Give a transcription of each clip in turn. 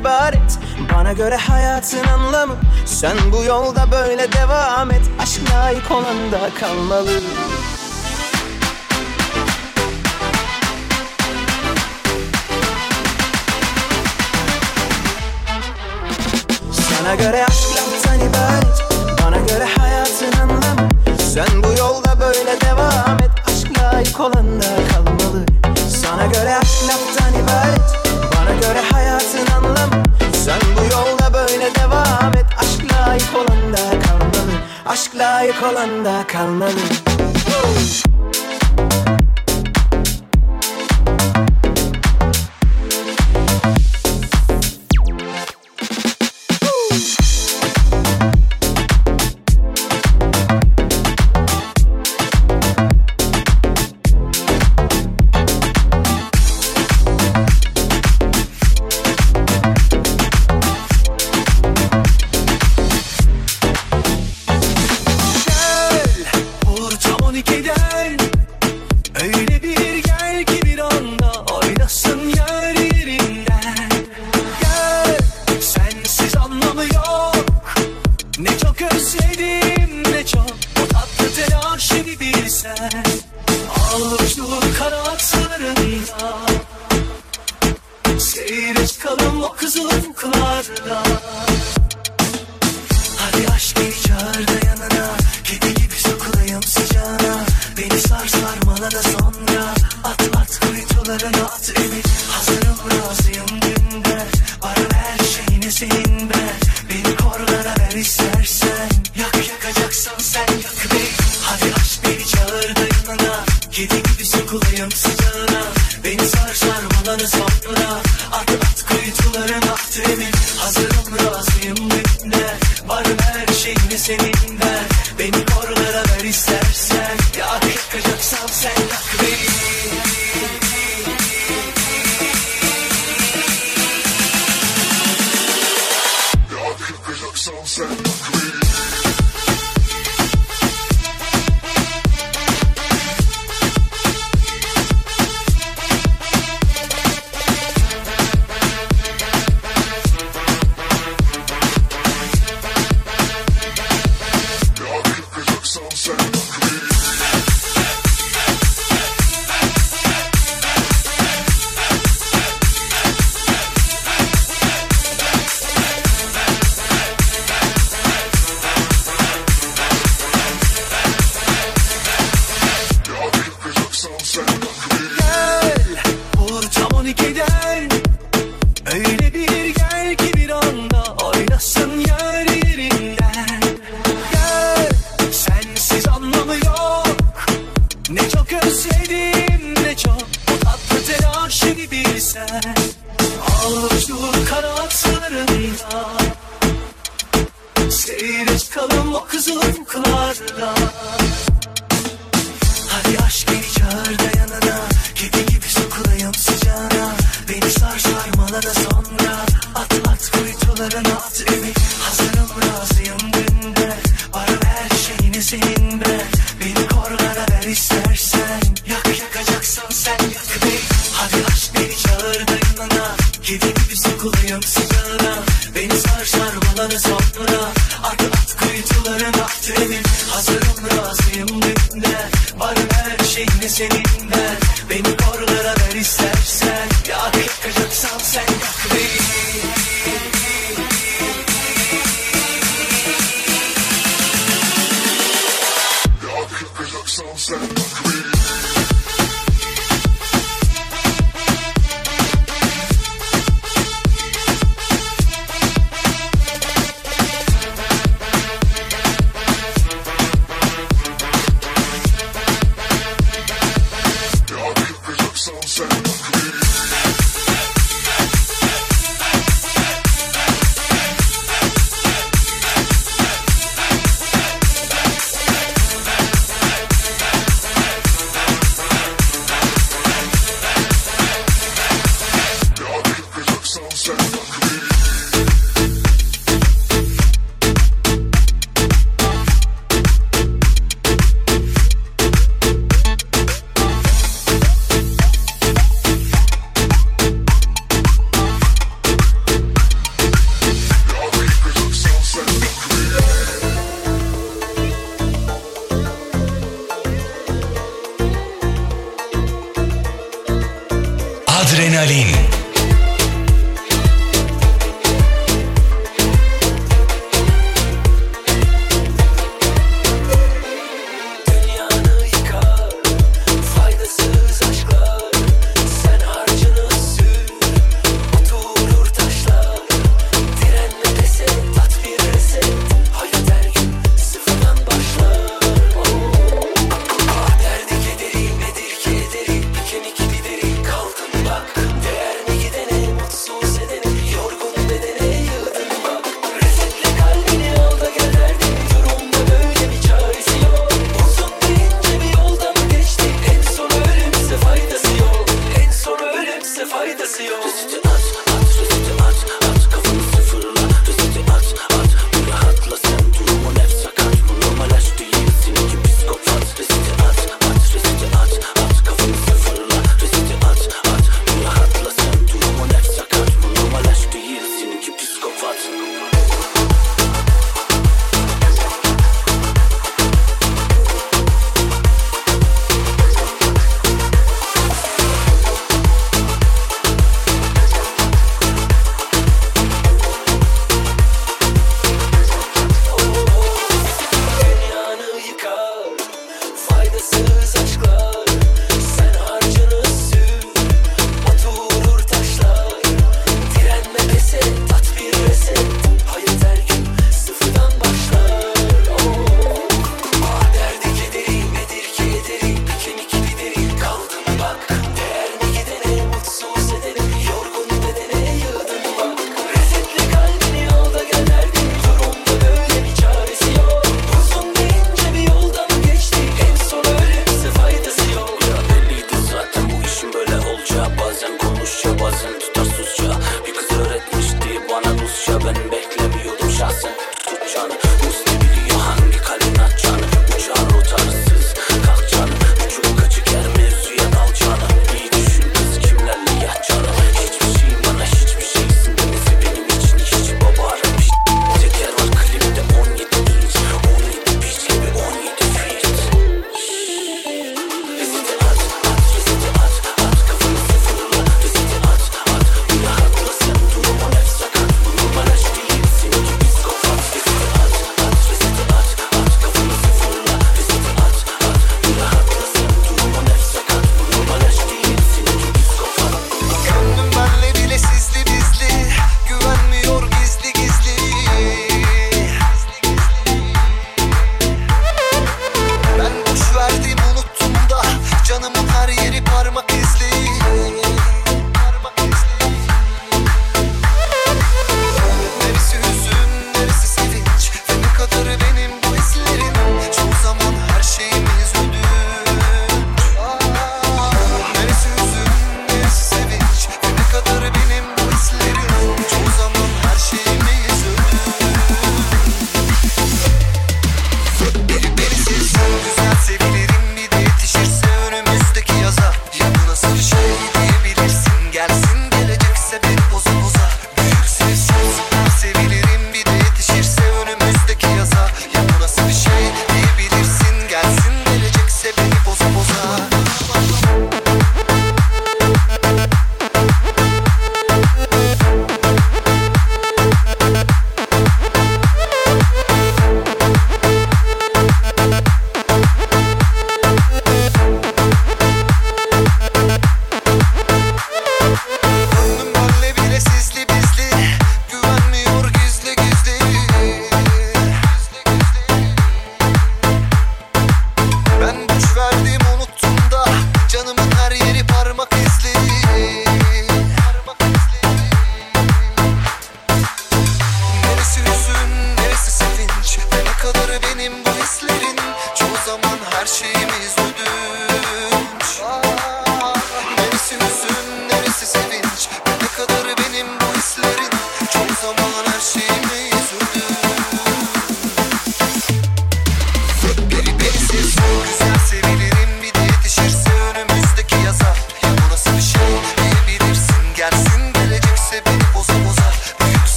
ibaret Bana göre hayatın anlamı Sen bu yolda böyle devam et. Aşk layık olan da kalmalı. Sana göre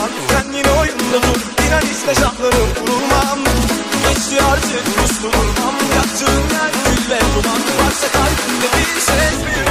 zaman Sen yine oyunda dur İnan işte şartları kurulmam Geçti artık üstü vurmam Yaktığım yer gül ve duman Varsa kalbimde bir ses bir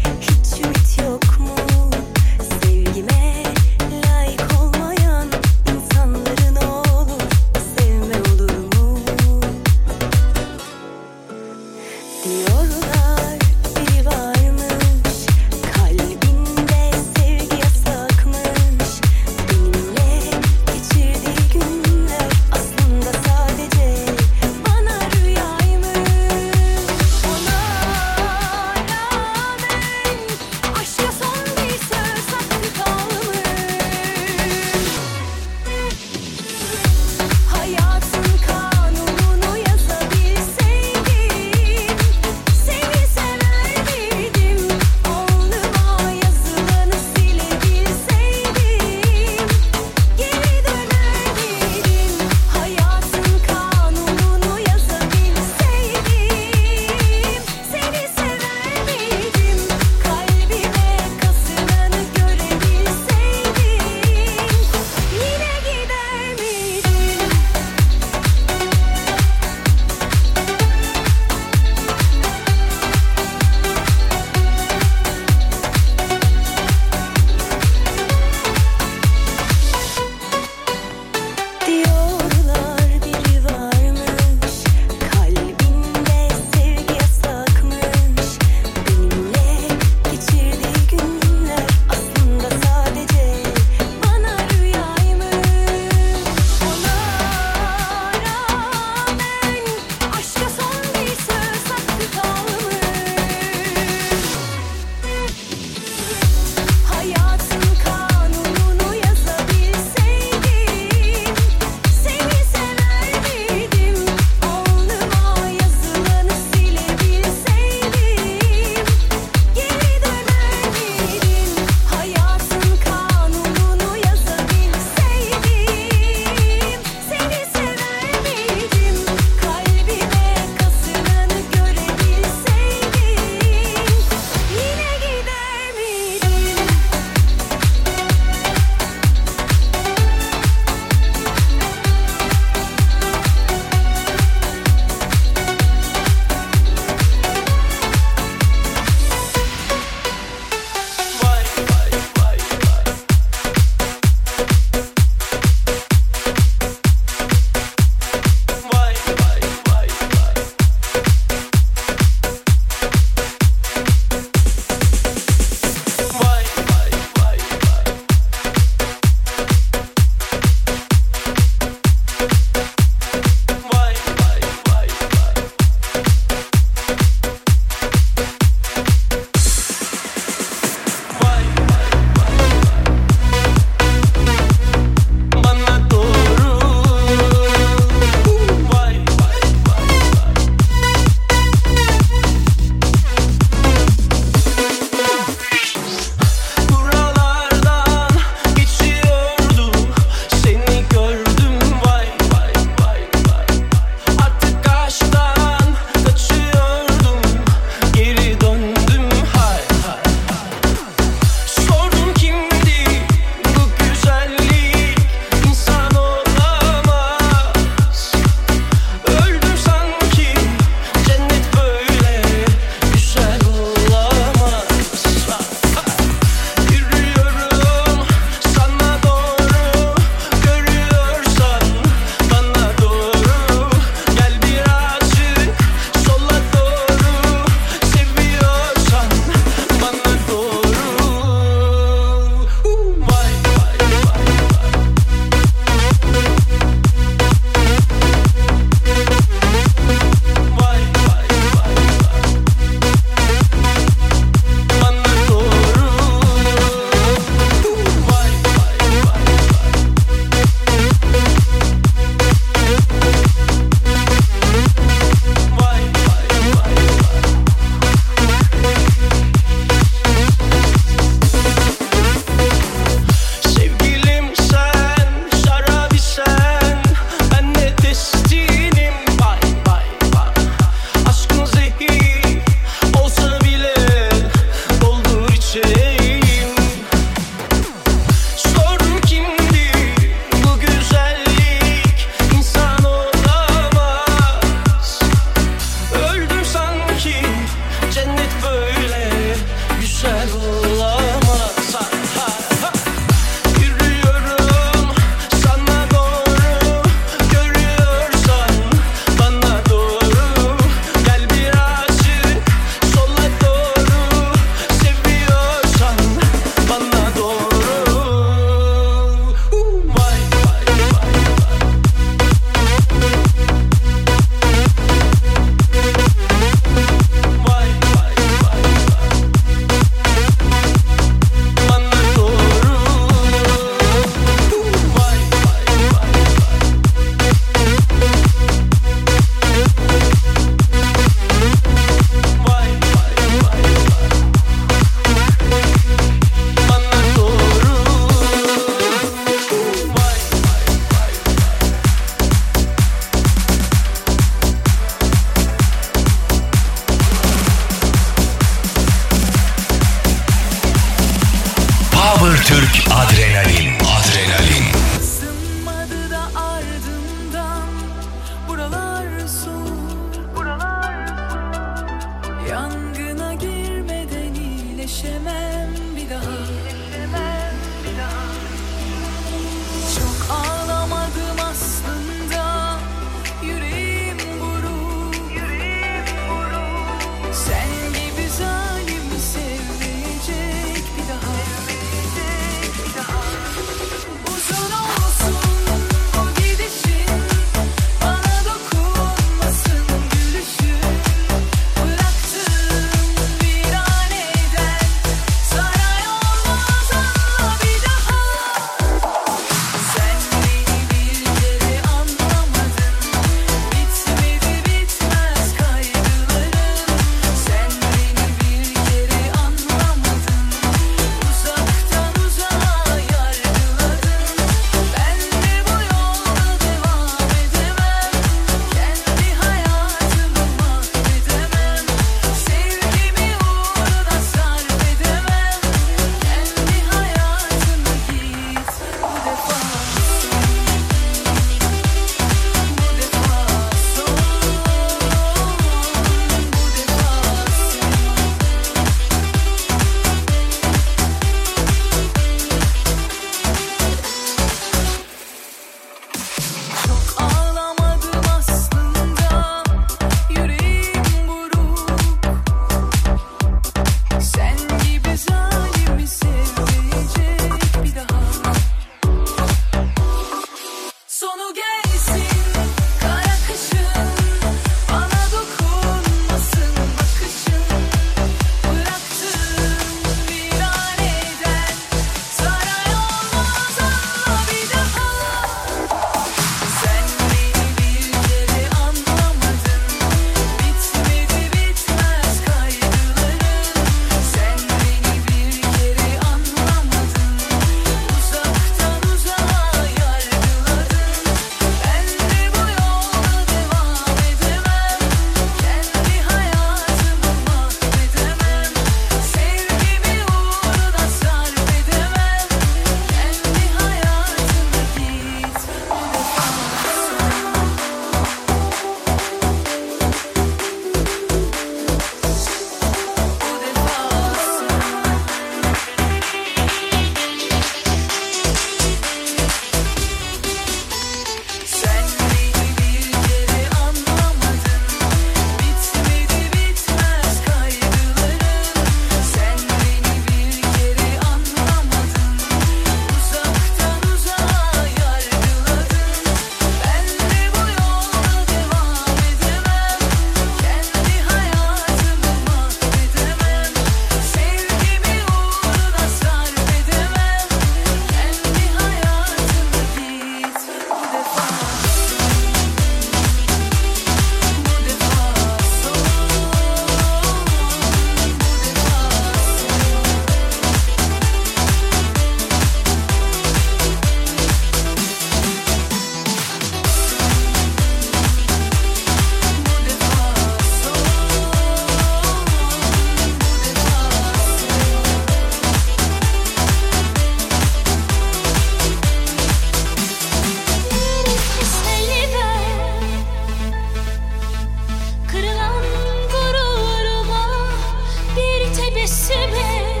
sesime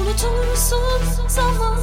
Unutulursun zaman?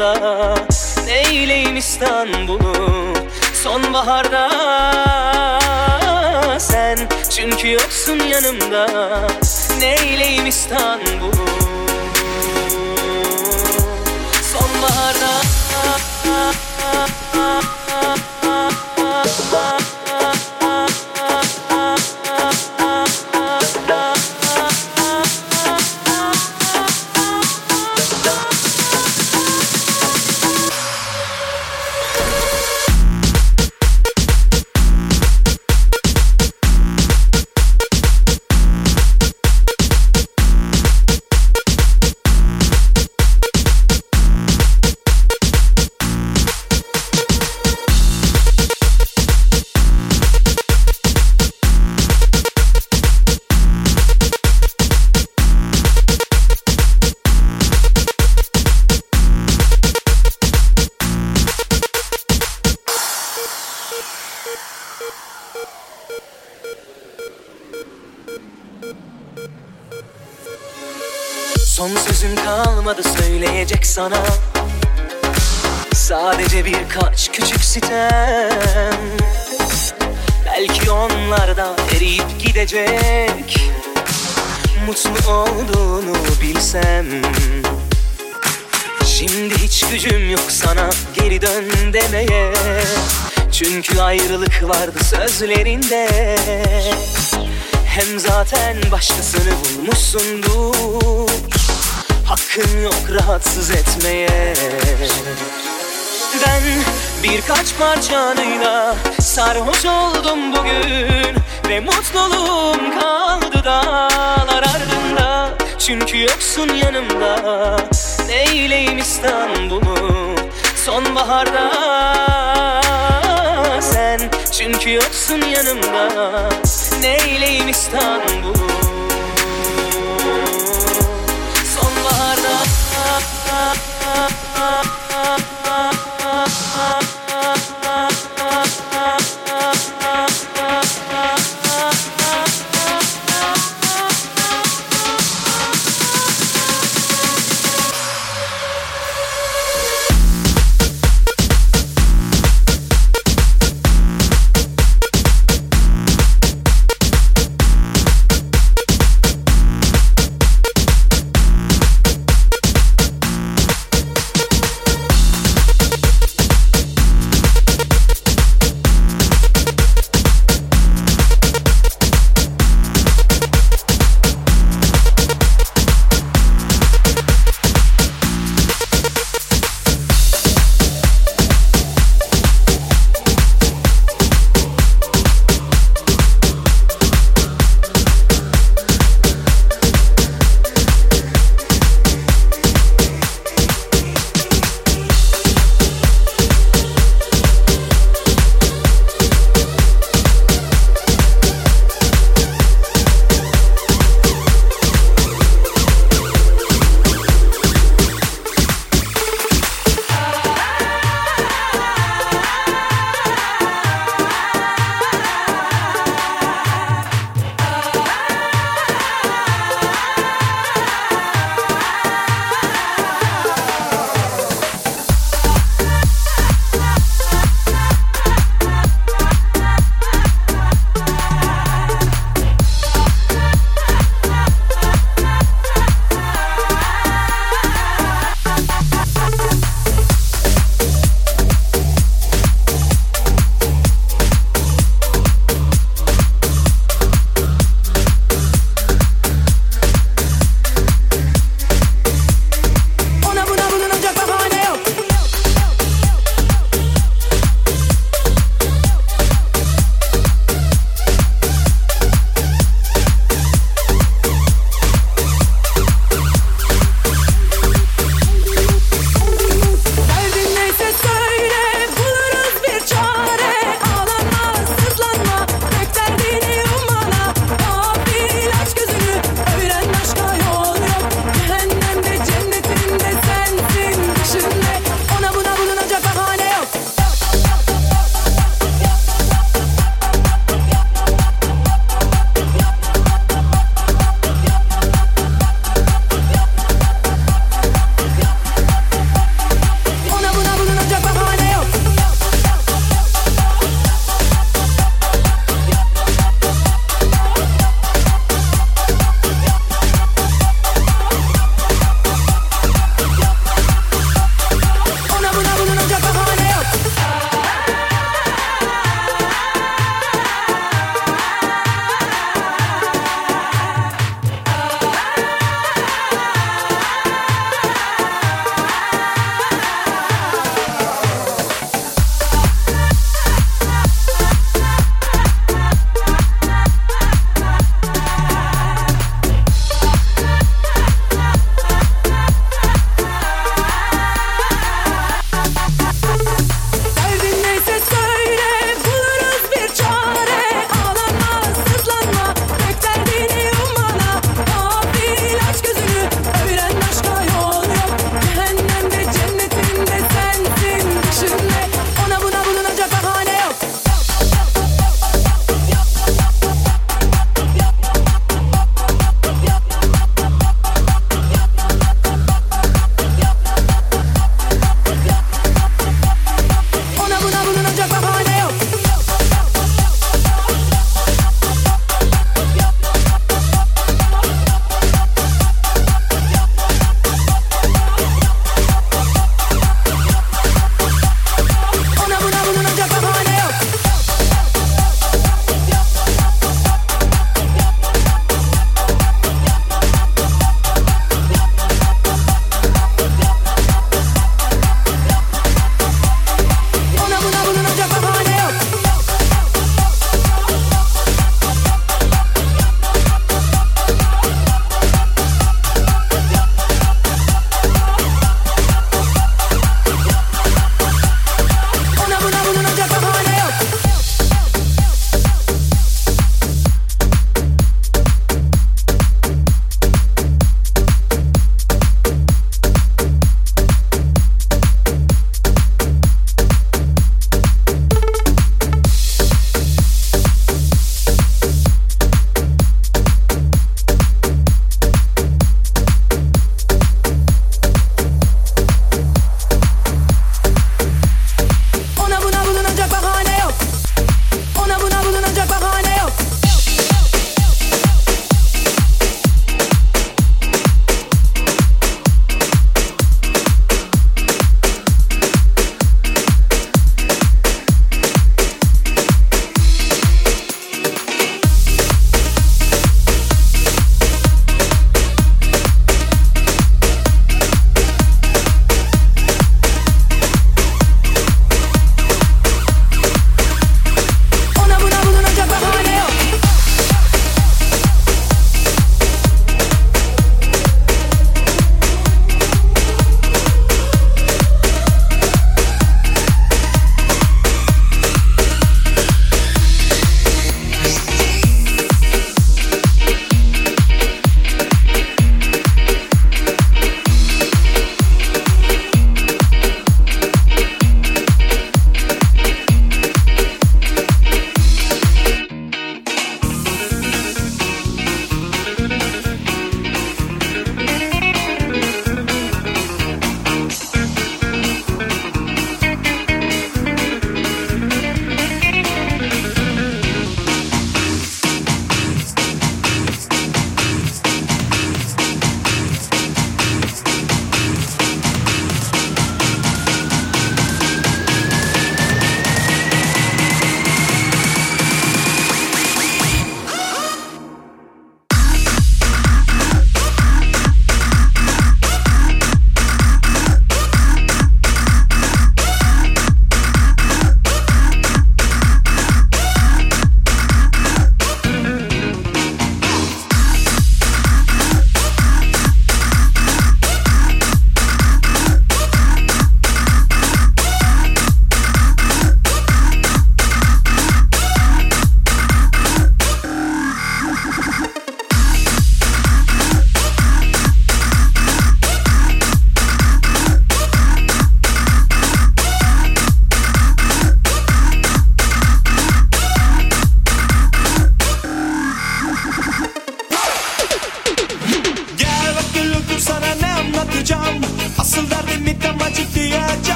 Yanımda Neyleyim İstanbul'u? Sonbaharda Sen çünkü yoksun yanımda